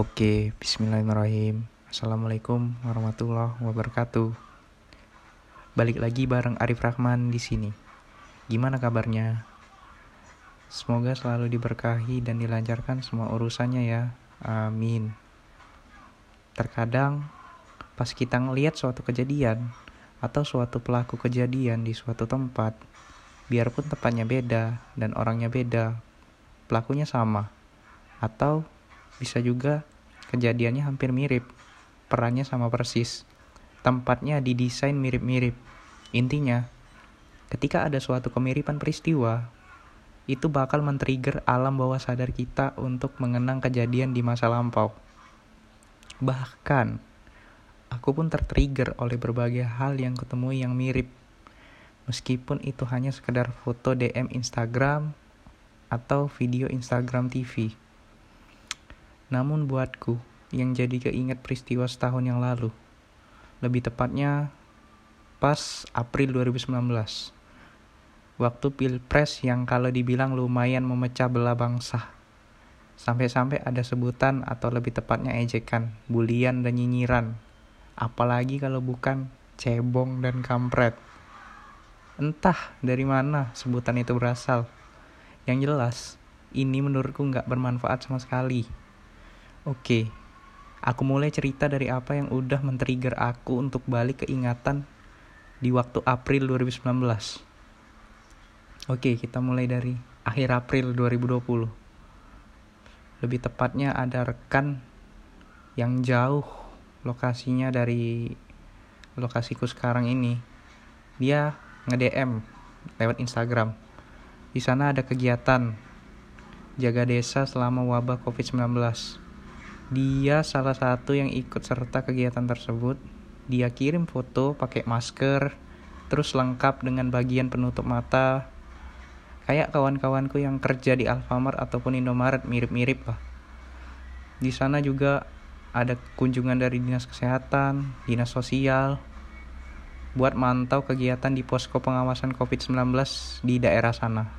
Oke, bismillahirrahmanirrahim. Assalamualaikum warahmatullahi wabarakatuh. Balik lagi bareng Arif Rahman di sini. Gimana kabarnya? Semoga selalu diberkahi dan dilancarkan semua urusannya ya. Amin. Terkadang pas kita ngelihat suatu kejadian atau suatu pelaku kejadian di suatu tempat, biarpun tempatnya beda dan orangnya beda, pelakunya sama. Atau bisa juga kejadiannya hampir mirip, perannya sama persis. Tempatnya didesain mirip-mirip. Intinya, ketika ada suatu kemiripan peristiwa, itu bakal men-trigger alam bawah sadar kita untuk mengenang kejadian di masa lampau. Bahkan, aku pun tertrigger oleh berbagai hal yang ketemu yang mirip. Meskipun itu hanya sekedar foto DM Instagram atau video Instagram TV. Namun buatku, yang jadi keinget peristiwa setahun yang lalu. Lebih tepatnya, pas April 2019. Waktu pilpres yang kalau dibilang lumayan memecah belah bangsa. Sampai-sampai ada sebutan atau lebih tepatnya ejekan, bulian dan nyinyiran. Apalagi kalau bukan cebong dan kampret. Entah dari mana sebutan itu berasal. Yang jelas, ini menurutku nggak bermanfaat sama sekali. Oke, aku mulai cerita dari apa yang udah men-trigger aku untuk balik ke ingatan di waktu April 2019. Oke, kita mulai dari akhir April 2020. Lebih tepatnya ada rekan yang jauh lokasinya dari lokasiku sekarang ini. Dia nge-DM lewat Instagram. Di sana ada kegiatan jaga desa selama wabah COVID-19 dia salah satu yang ikut serta kegiatan tersebut. Dia kirim foto pakai masker, terus lengkap dengan bagian penutup mata. Kayak kawan-kawanku yang kerja di Alfamart ataupun Indomaret mirip-mirip lah. Di sana juga ada kunjungan dari dinas kesehatan, dinas sosial, buat mantau kegiatan di posko pengawasan COVID-19 di daerah sana.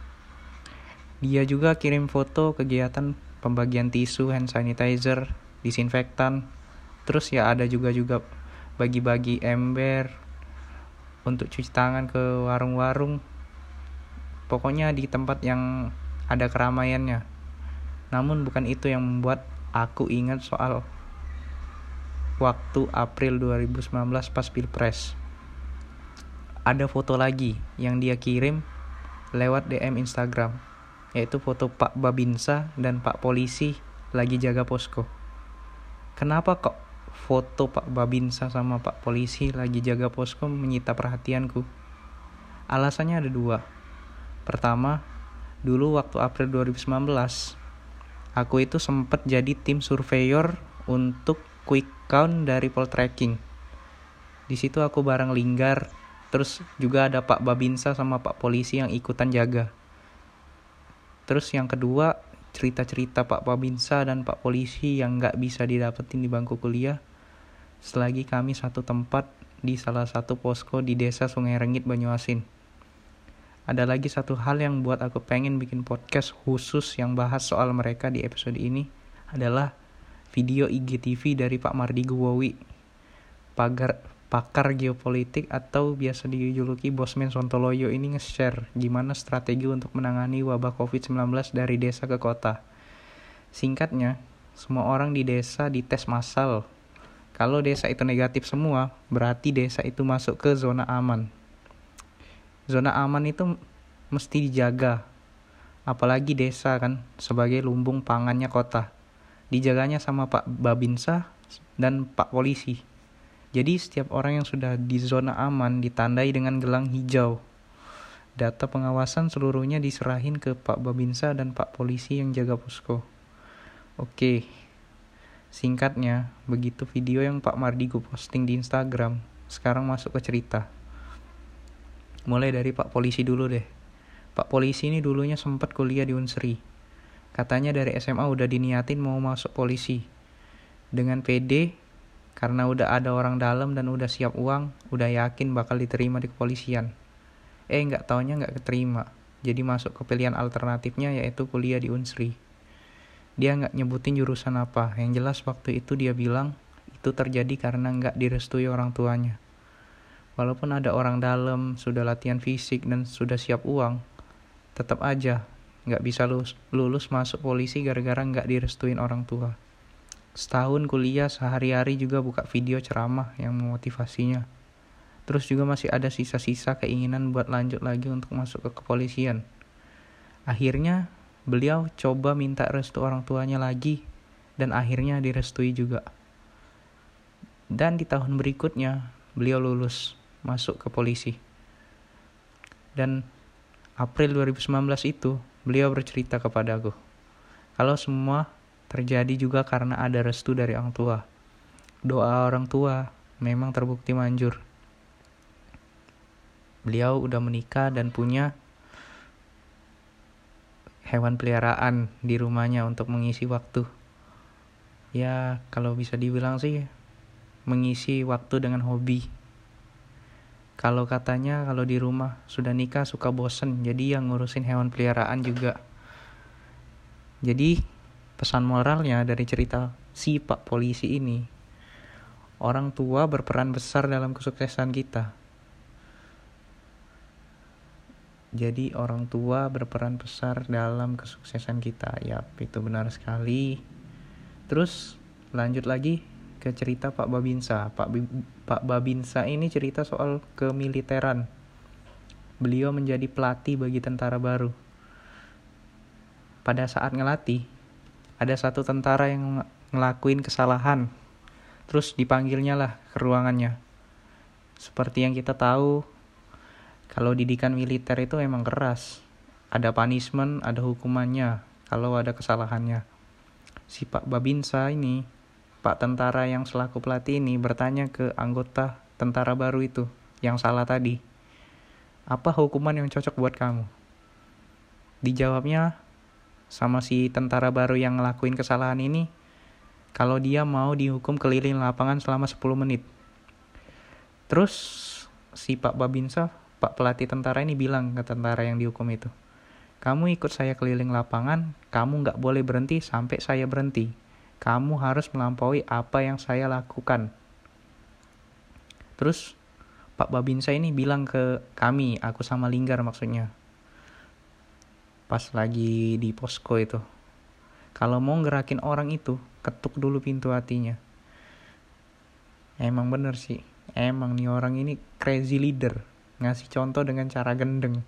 Dia juga kirim foto kegiatan pembagian tisu, hand sanitizer, disinfektan. Terus ya ada juga juga bagi-bagi ember untuk cuci tangan ke warung-warung. Pokoknya di tempat yang ada keramaiannya. Namun bukan itu yang membuat aku ingat soal waktu April 2019 pas Pilpres. Ada foto lagi yang dia kirim lewat DM Instagram yaitu foto Pak Babinsa dan Pak Polisi lagi jaga posko. Kenapa kok foto Pak Babinsa sama Pak Polisi lagi jaga posko menyita perhatianku? Alasannya ada dua. Pertama, dulu waktu April 2019, aku itu sempat jadi tim surveyor untuk quick count dari poltreking. Di situ aku bareng Linggar, terus juga ada Pak Babinsa sama Pak Polisi yang ikutan jaga. Terus yang kedua, cerita-cerita Pak Pabinsa dan Pak Polisi yang nggak bisa didapetin di bangku kuliah selagi kami satu tempat di salah satu posko di desa Sungai Rengit Banyuasin. Ada lagi satu hal yang buat aku pengen bikin podcast khusus yang bahas soal mereka di episode ini adalah video IGTV dari Pak Mardi Guwowi. Pagar pakar geopolitik atau biasa dijuluki Bosman Sontoloyo ini nge-share gimana strategi untuk menangani wabah COVID-19 dari desa ke kota. Singkatnya, semua orang di desa dites massal. Kalau desa itu negatif semua, berarti desa itu masuk ke zona aman. Zona aman itu mesti dijaga. Apalagi desa kan, sebagai lumbung pangannya kota. Dijaganya sama Pak Babinsa dan Pak Polisi jadi setiap orang yang sudah di zona aman ditandai dengan gelang hijau. Data pengawasan seluruhnya diserahin ke Pak Babinsa dan Pak Polisi yang jaga posko. Oke, singkatnya begitu video yang Pak Mardi gue posting di Instagram. Sekarang masuk ke cerita. Mulai dari Pak Polisi dulu deh. Pak Polisi ini dulunya sempat kuliah di Unsri. Katanya dari SMA udah diniatin mau masuk polisi. Dengan PD, karena udah ada orang dalam dan udah siap uang, udah yakin bakal diterima di kepolisian. Eh nggak taunya nggak keterima, jadi masuk ke pilihan alternatifnya yaitu kuliah di Unsri. dia nggak nyebutin jurusan apa yang jelas waktu itu dia bilang itu terjadi karena nggak direstui orang tuanya walaupun ada orang dalam sudah latihan fisik dan sudah siap uang tetap aja nggak bisa lulus, lulus masuk polisi gara-gara nggak direstuin orang tua setahun kuliah sehari-hari juga buka video ceramah yang memotivasinya. Terus juga masih ada sisa-sisa keinginan buat lanjut lagi untuk masuk ke kepolisian. Akhirnya beliau coba minta restu orang tuanya lagi dan akhirnya direstui juga. Dan di tahun berikutnya beliau lulus masuk ke polisi. Dan April 2019 itu beliau bercerita kepadaku kalau semua terjadi juga karena ada restu dari orang tua. Doa orang tua memang terbukti manjur. Beliau udah menikah dan punya hewan peliharaan di rumahnya untuk mengisi waktu. Ya, kalau bisa dibilang sih mengisi waktu dengan hobi kalau katanya kalau di rumah sudah nikah suka bosen, jadi yang ngurusin hewan peliharaan juga. Jadi pesan moralnya dari cerita si Pak Polisi ini, orang tua berperan besar dalam kesuksesan kita. Jadi orang tua berperan besar dalam kesuksesan kita. Ya, itu benar sekali. Terus lanjut lagi ke cerita Pak Babinsa. Pak B Pak Babinsa ini cerita soal kemiliteran. Beliau menjadi pelatih bagi tentara baru. Pada saat ngelatih, ada satu tentara yang ngelakuin kesalahan. Terus dipanggilnya lah ke ruangannya. Seperti yang kita tahu, kalau didikan militer itu emang keras. Ada punishment, ada hukumannya kalau ada kesalahannya. Si Pak Babinsa ini Pak tentara yang selaku pelatih ini bertanya ke anggota tentara baru itu yang salah tadi. Apa hukuman yang cocok buat kamu? Dijawabnya sama si tentara baru yang ngelakuin kesalahan ini, kalau dia mau dihukum keliling lapangan selama 10 menit. Terus si Pak Babinsa, Pak pelatih tentara ini bilang ke tentara yang dihukum itu, kamu ikut saya keliling lapangan, kamu nggak boleh berhenti sampai saya berhenti kamu harus melampaui apa yang saya lakukan. Terus Pak Babinsa ini bilang ke kami, aku sama Linggar maksudnya. Pas lagi di posko itu. Kalau mau gerakin orang itu, ketuk dulu pintu hatinya. Emang bener sih, emang nih orang ini crazy leader. Ngasih contoh dengan cara gendeng.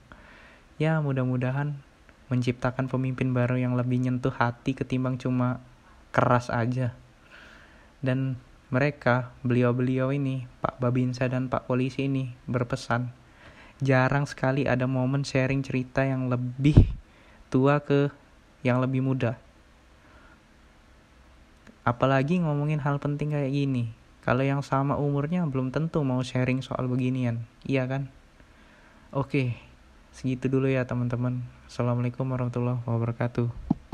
Ya mudah-mudahan menciptakan pemimpin baru yang lebih nyentuh hati ketimbang cuma keras aja dan mereka beliau-beliau ini Pak Babinsa dan Pak Polisi ini berpesan jarang sekali ada momen sharing cerita yang lebih tua ke yang lebih muda. Apalagi ngomongin hal penting kayak gini. Kalau yang sama umurnya belum tentu mau sharing soal beginian. Iya kan? Oke segitu dulu ya teman-teman. Assalamualaikum warahmatullahi wabarakatuh